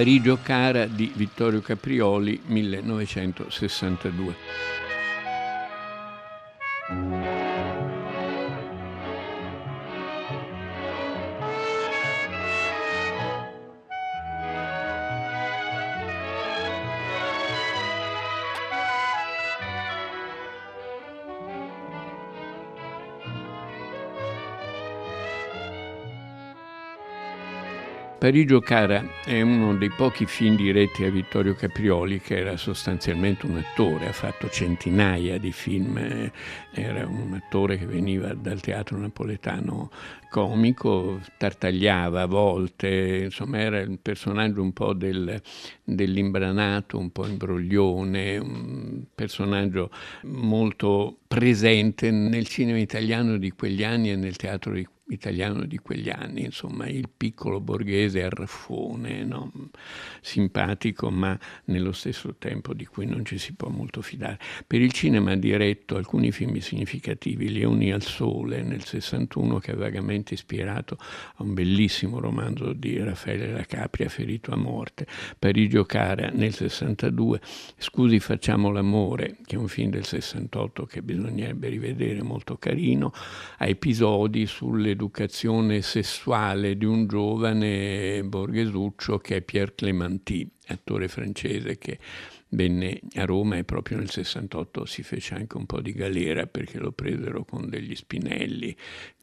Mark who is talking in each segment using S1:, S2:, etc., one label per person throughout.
S1: Parigio Cara di Vittorio Caprioli 1962. Parigio Cara è uno dei pochi film diretti a Vittorio Caprioli che era sostanzialmente un attore, ha fatto centinaia di film, era un attore che veniva dal teatro napoletano comico, tartagliava a volte, insomma era il personaggio un po' del, dell'imbranato, un po' imbroglione, un personaggio molto presente nel cinema italiano di quegli anni e nel teatro di italiano di quegli anni, insomma il piccolo borghese arraffone, no? simpatico ma nello stesso tempo di cui non ci si può molto fidare. Per il cinema ha diretto alcuni film significativi, Leoni al Sole nel 61 che è vagamente ispirato a un bellissimo romanzo di Raffaele La Capria, Ferito a morte, Parigio Cara nel 62, Scusi facciamo l'amore, che è un film del 68 che bisognerebbe rivedere, molto carino, a episodi sulle l'educazione sessuale di un giovane borghesuccio che è Pierre Clémenty, attore francese che venne a Roma e proprio nel 68 si fece anche un po' di galera perché lo presero con degli spinelli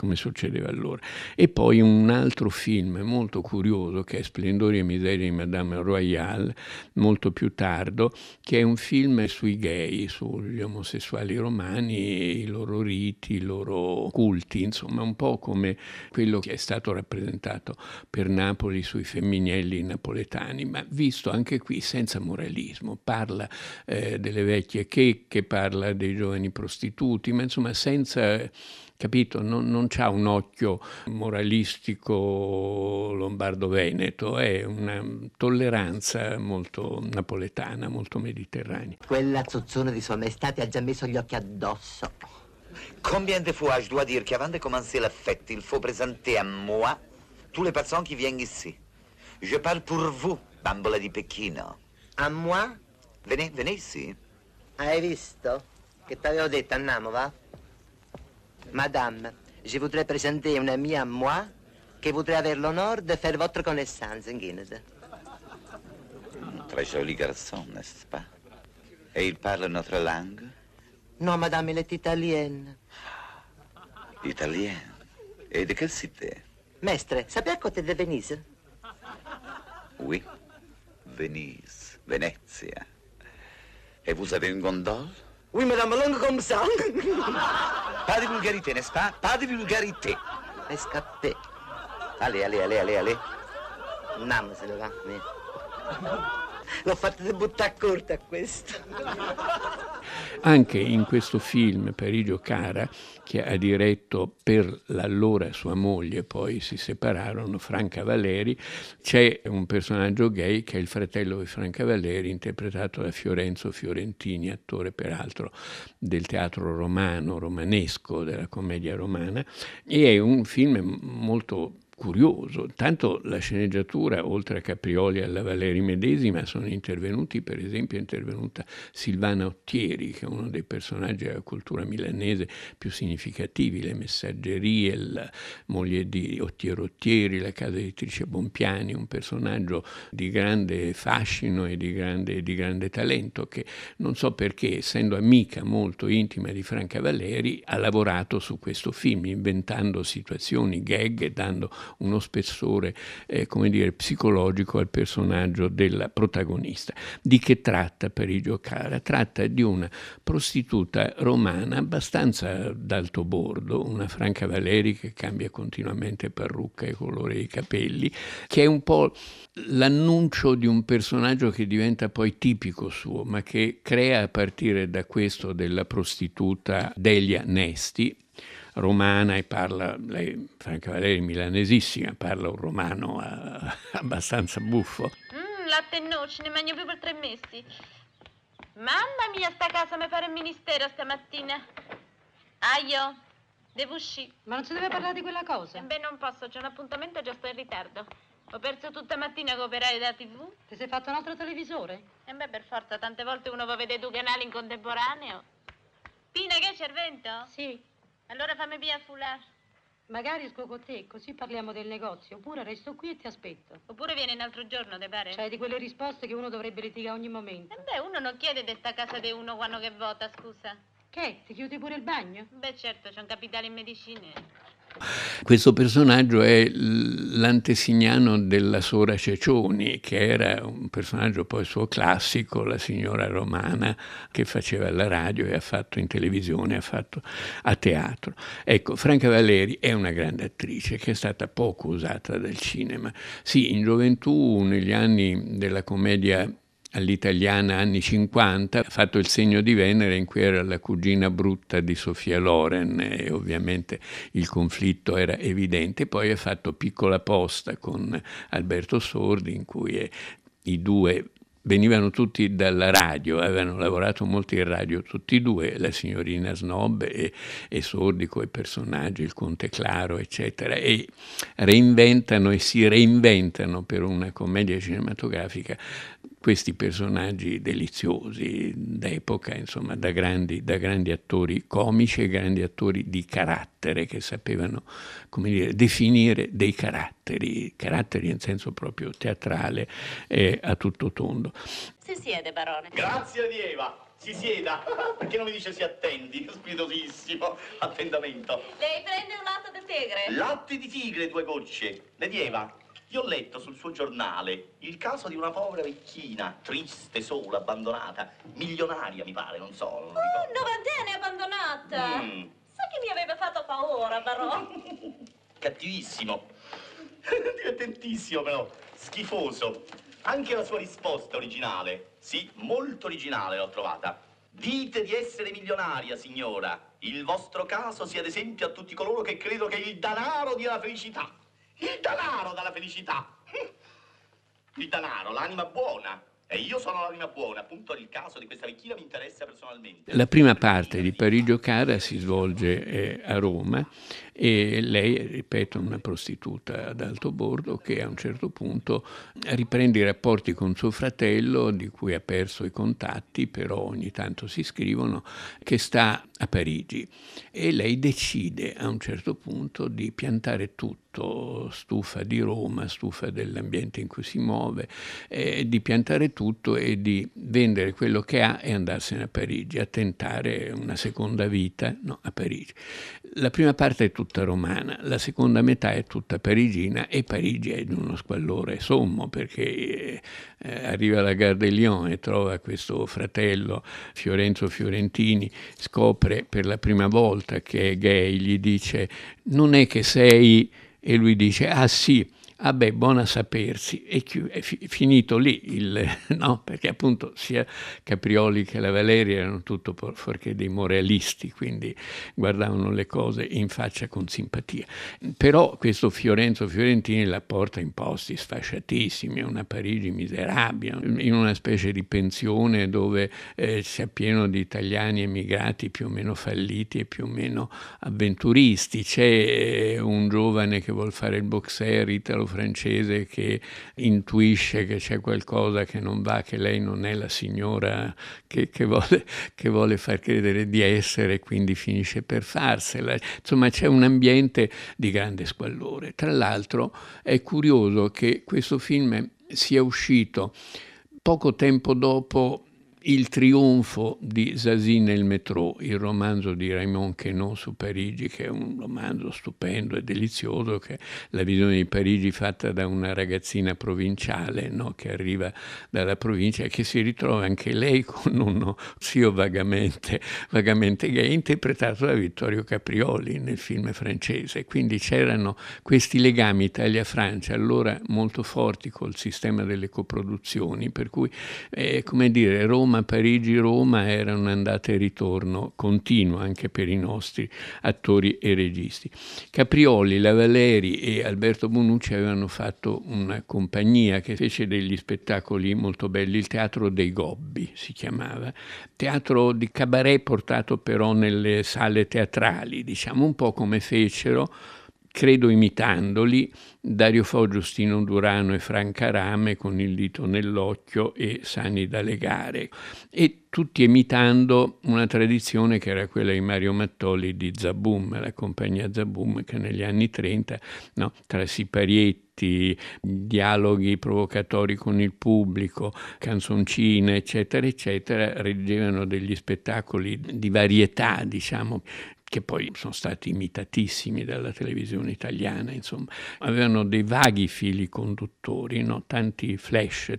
S1: come succedeva allora. E poi un altro film molto curioso che è Splendori e miserie di Madame Royale, molto più tardo, che è un film sui gay, sugli omosessuali romani, i loro riti, i loro culti, insomma un po' come quello che è stato rappresentato per Napoli sui femminelli napoletani, ma visto anche qui senza moralismo. Parla eh, delle vecchie checche, parla dei giovani prostituti, ma insomma senza capito? Non, non ha un occhio moralistico lombardo-veneto, è una tolleranza molto napoletana, molto mediterranea.
S2: Quella zozzona di Sua Maestà ti ha già messo gli occhi addosso.
S3: Combien de fois je dois dire qu'avant de commencer la fête, il faut présenter à moi tous les personnes qui viennent ici. Je parle pour vous, bambola di Pechino.
S2: A moi?
S3: Venez, venez ici.
S2: Hai visto? Che t'avevo detto, andiamo, va? Madame, je voudrais présenter une amie à moi qui voudrait avoir l'honneur de faire votre connaissance in Guinness.
S3: Un très joli garçon, n'est-ce pas? Et il parle notre langue?
S2: Non, madame, il est italienne.
S3: Italien? Et de quelle cité?
S2: Mestre, sapete côté de Venise?
S3: Oui, Venise, Venezia. Et vous avez une gondole?
S2: Oui, madame, longue comme ça.
S3: Pas de vulgarité, n'est-ce pas? Pas de vulgarité.
S2: Escappé.
S3: Allez, allez, allez, allez, allez.
S2: Andiamo, se lo va. L'ho fatto buttare a questo.
S1: Anche in questo film Parigio Cara, che ha diretto per l'allora sua moglie, poi si separarono, Franca Valeri, c'è un personaggio gay che è il fratello di Franca Valeri, interpretato da Fiorenzo Fiorentini, attore peraltro del teatro romano, romanesco, della commedia romana, e è un film molto curioso. Tanto la sceneggiatura, oltre a Caprioli e alla Valeri Medesima, sono intervenuti, per esempio è intervenuta Silvana Ottieri, che è uno dei personaggi della cultura milanese più significativi, le messaggerie, la moglie di Ottiero Ottieri, la casa editrice Bompiani, un personaggio di grande fascino e di grande, di grande talento, che non so perché, essendo amica molto intima di Franca Valeri, ha lavorato su questo film, inventando situazioni, gag e dando uno spessore, eh, come dire, psicologico al personaggio della protagonista. Di che tratta Parigio Cara? Tratta di una prostituta romana abbastanza d'alto bordo, una Franca Valeri che cambia continuamente parrucca e colore dei capelli, che è un po' l'annuncio di un personaggio che diventa poi tipico suo, ma che crea a partire da questo della prostituta Delia Nesti, romana e parla, lei Franca Valeri milanesissima, parla un romano eh, abbastanza buffo.
S4: Mm, latte e noci, ne mangio più per tre mesi. Mamma mia, sta casa mi pare il ministero stamattina. Aio, devo uscire.
S5: Ma non si deve parlare di quella cosa?
S4: E beh, non posso, c'è un appuntamento e già sto in ritardo. Ho perso tutta mattina a operare da tv.
S5: Ti sei fatto un altro televisore?
S4: E beh, per forza, tante volte uno può vedere due canali in contemporaneo. Pina, che c'è il vento?
S5: Sì.
S4: Allora fammi via a.
S5: Magari esco con te, così parliamo del negozio. Oppure resto qui e ti aspetto.
S4: Oppure vieni un altro giorno, te pare?
S5: Cioè, di quelle risposte che uno dovrebbe litigare ogni momento.
S4: E beh, uno non chiede di sta casa di uno quando che vota, scusa.
S5: Che? Ti chiudi pure il bagno?
S4: Beh, certo, c'è un capitale in medicine.
S1: Questo personaggio è l'antesignano della Sora Cecioni, che era un personaggio poi suo classico, la signora romana che faceva la radio e ha fatto in televisione, ha fatto a teatro. Ecco, Franca Valeri è una grande attrice che è stata poco usata dal cinema. Sì, in gioventù, negli anni della commedia all'italiana anni 50, ha fatto il segno di Venere in cui era la cugina brutta di Sofia Loren e ovviamente il conflitto era evidente, poi ha fatto Piccola Posta con Alberto Sordi in cui è, i due venivano tutti dalla radio, avevano lavorato molto in radio tutti e due, la signorina Snob e, e Sordi con i personaggi, il Conte Claro, eccetera, e reinventano e si reinventano per una commedia cinematografica questi personaggi deliziosi d'epoca, insomma, da grandi, da grandi, attori comici e grandi attori di carattere che sapevano, come dire, definire dei caratteri, caratteri in senso proprio teatrale e a tutto tondo.
S4: Si siede, barone.
S6: Grazie di Eva. Si sieda, perché non mi dice si attendi? Spiritosissimo, attendamento.
S4: Lei prende un latte di tigre?
S6: Latte di tigre, due gocce. Lady Eva, io ho letto sul suo giornale il caso di una povera vecchina, triste, sola, abbandonata, milionaria mi pare, non so. Non
S4: oh, novantenne abbandonata. Mm. Sa che mi aveva fatto paura, però.
S6: Cattivissimo. Divertentissimo però, schifoso. Anche la sua risposta originale. Sì, molto originale l'ho trovata. Dite di essere milionaria, signora. Il vostro caso sia ad esempio a tutti coloro che credono che il danaro dia la felicità. Il denaro dalla felicità. Il denaro, l'anima buona. E io sono l'anima buona, appunto il caso di questa vecchina mi interessa personalmente.
S1: La prima parte di Parigio Cara si svolge eh, a Roma e lei, ripeto, una prostituta ad alto bordo che a un certo punto riprende i rapporti con suo fratello, di cui ha perso i contatti, però ogni tanto si scrivono, che sta a Parigi e lei decide a un certo punto di piantare tutto, stufa di Roma, stufa dell'ambiente in cui si muove, eh, di piantare tutto e di vendere quello che ha e andarsene a Parigi, a tentare una seconda vita no, a Parigi. La prima parte è tutta romana, la seconda metà è tutta parigina e Parigi è di uno squallore sommo perché eh, arriva alla Gare de Lyon e trova questo fratello Fiorenzo Fiorentini, scopre per la prima volta che è gay, gli dice non è che sei? E lui dice ah sì Ah beh, buona sapersi, è, è finito lì, il, no? perché appunto sia Caprioli che la Valeria erano tutto fuorché dei moralisti, quindi guardavano le cose in faccia con simpatia. Però questo Fiorenzo Fiorentini la porta in posti sfasciatissimi, una Parigi miserabile, in una specie di pensione dove eh, c'è pieno di italiani emigrati più o meno falliti e più o meno avventuristi, c'è eh, un giovane che vuole fare il boxer italo francese che intuisce che c'è qualcosa che non va, che lei non è la signora che, che, vuole, che vuole far credere di essere e quindi finisce per farsela. Insomma c'è un ambiente di grande squallore. Tra l'altro è curioso che questo film sia uscito poco tempo dopo il trionfo di Zazie nel metro, il romanzo di Raymond Queneau su Parigi, che è un romanzo stupendo e delizioso, che è la visione di Parigi fatta da una ragazzina provinciale no? che arriva dalla provincia e che si ritrova anche lei con uno zio vagamente, vagamente gay, interpretato da Vittorio Caprioli nel film francese. Quindi c'erano questi legami Italia-Francia, allora molto forti col sistema delle coproduzioni, per cui, eh, come dire, Roma Roma, Parigi, Roma era un'andata e ritorno continuo anche per i nostri attori e registi. Caprioli, La Valeri e Alberto Bonucci avevano fatto una compagnia che fece degli spettacoli molto belli, il Teatro dei Gobbi si chiamava, teatro di cabaret portato però nelle sale teatrali, diciamo un po' come fecero credo imitandoli, Dario Fo, Giustino Durano e Franca Rame con il dito nell'occhio e Sani da legare. E tutti imitando una tradizione che era quella di Mario Mattoli di Zabum, la compagnia Zabum che negli anni 30 no, tra siparietti, dialoghi provocatori con il pubblico, canzoncine, eccetera, eccetera, reggevano degli spettacoli di varietà, diciamo, che poi sono stati imitatissimi dalla televisione italiana, insomma, avevano dei vaghi fili conduttori, no? tanti flash,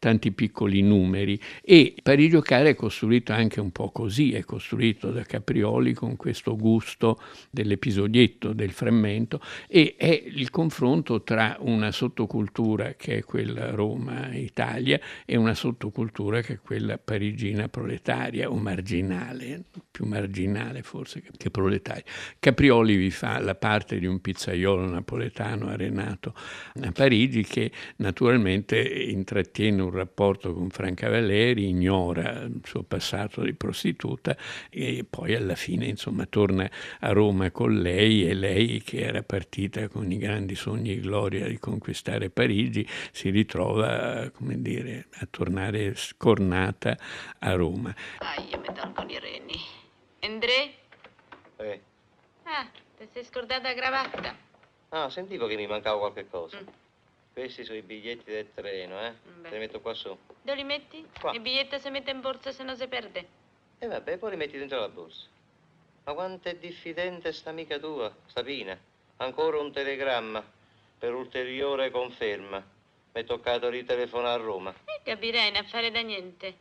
S1: tanti piccoli numeri e Parigio Cara è costruito anche un po' così, è costruito da Caprioli con questo gusto dell'episodietto, del frammento e è il confronto tra una sottocultura che è quella Roma-Italia e una sottocultura che è quella parigina proletaria o marginale, più marginale forse che proletari. Caprioli vi fa la parte di un pizzaiolo napoletano arenato a Parigi che naturalmente intrattiene un rapporto con Franca Valeri, ignora il suo passato di prostituta e poi alla fine insomma torna a Roma con lei e lei che era partita con i grandi sogni e gloria di conquistare Parigi si ritrova come dire a tornare scornata a Roma.
S4: Io mi tolgo i reni. André?
S7: Eh.
S4: Ti sei scordata la cravatta.
S7: Ah, sentivo che mi mancava qualche cosa.
S4: Mm.
S7: Questi sono i biglietti del treno, eh?
S4: Beh.
S7: Te li metto qua su.
S4: Dove li metti?
S7: Qua.
S4: Il biglietto si mette in borsa se no si perde.
S7: E vabbè, poi li metti dentro la borsa. Ma quanto è diffidente sta amica tua, sta Pina. Ancora un telegramma per ulteriore conferma. Mi è toccato ritelefonare a Roma.
S4: E capirei, non fare da niente.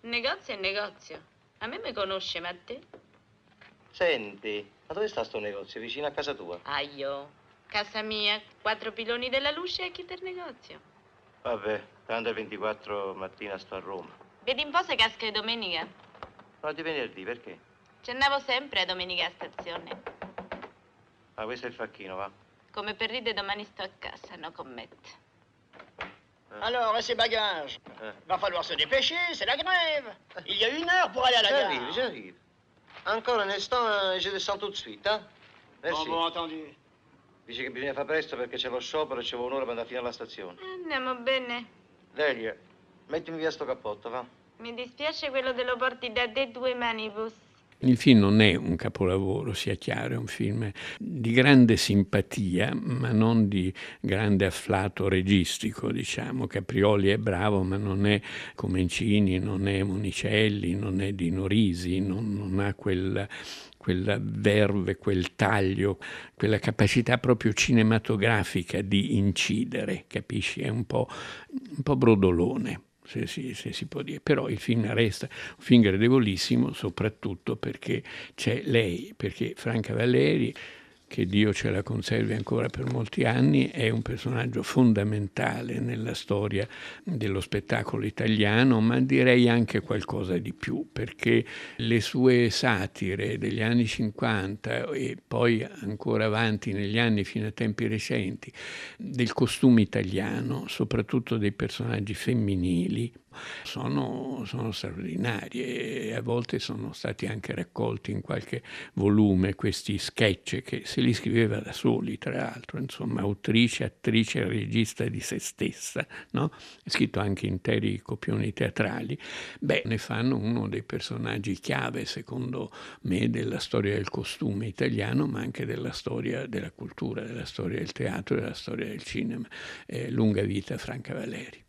S4: Negozio è negozio. A me mi conosce, ma a te?
S7: Senti, ma dove sta sto negozio? Vicino a casa tua?
S4: Ah, io. Casa mia, quattro piloni della luce e chi del negozio.
S7: Vabbè, tanto è 24 mattina sto a Roma.
S4: Vedi un po' se casca di domenica.
S7: Ma di venerdì, perché?
S4: Ci andavo sempre a domenica a stazione.
S7: Ah, questo è il facchino, va.
S4: Come per ride domani sto a casa, no commento.
S8: Alors, et ces bagages
S7: Eh.
S8: Va falloir se dépêcher, c'est la grève. Il y a une heure pour aller à la
S7: J'arrive,
S8: gare.
S7: j'arrive. Encore un instant, je descends tout de suite, hein? Merci.
S8: Bon, bon, entendu.
S7: Dice che bisogna fare presto perché c'è lo sciopero e ci vuole un'ora per andare fino alla stazione.
S4: Andiamo bene.
S7: Delia, mettimi via sto cappotto, va?
S4: Mi dispiace quello te lo porti da te due manibus.
S1: Il film non è un capolavoro, sia chiaro, è un film di grande simpatia, ma non di grande afflato registico, diciamo. Caprioli è bravo, ma non è Comencini, non è Monicelli, non è Dino Risi, non, non ha quel, quella verve, quel taglio, quella capacità proprio cinematografica di incidere, capisci? È un po', un po' brodolone. Se si, se si può dire, però il film resta un film gradevolissimo soprattutto perché c'è lei, perché Franca Valeri, che Dio ce la conservi ancora per molti anni, è un personaggio fondamentale nella storia dello spettacolo italiano, ma direi anche qualcosa di più, perché le sue satire degli anni 50 e poi ancora avanti negli anni fino a tempi recenti del costume italiano, soprattutto dei personaggi femminili, sono, sono straordinarie e a volte sono stati anche raccolti in qualche volume questi sketch che se li scriveva da soli, tra l'altro, insomma, autrice, attrice, regista di se stessa, no? Scritto anche interi copioni teatrali, beh, ne fanno uno dei personaggi chiave, secondo me, della storia del costume italiano, ma anche della storia della cultura, della storia del teatro della storia del cinema. Eh, lunga vita Franca Valeri.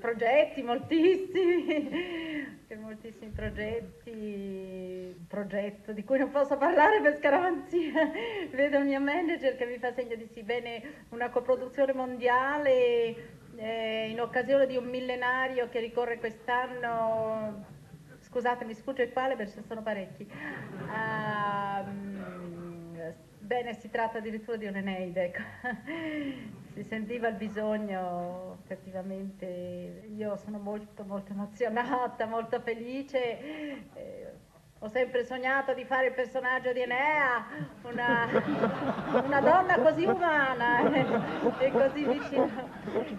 S9: Progetti moltissimi, moltissimi progetti, progetto di cui non posso parlare per scaramanzia. Vedo il mio manager che mi fa segno di sì, bene, una coproduzione mondiale eh, in occasione di un millenario che ricorre quest'anno, scusate mi sfugge quale perché sono parecchi. Mm, bene, si tratta addirittura di un'Eneide, si sentiva il bisogno, effettivamente io sono molto molto emozionata, molto felice. eh, ho sempre sognato di fare il personaggio di Enea, una, una donna così umana eh, e così vicina.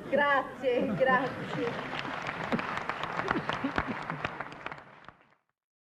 S9: Grazie, grazie.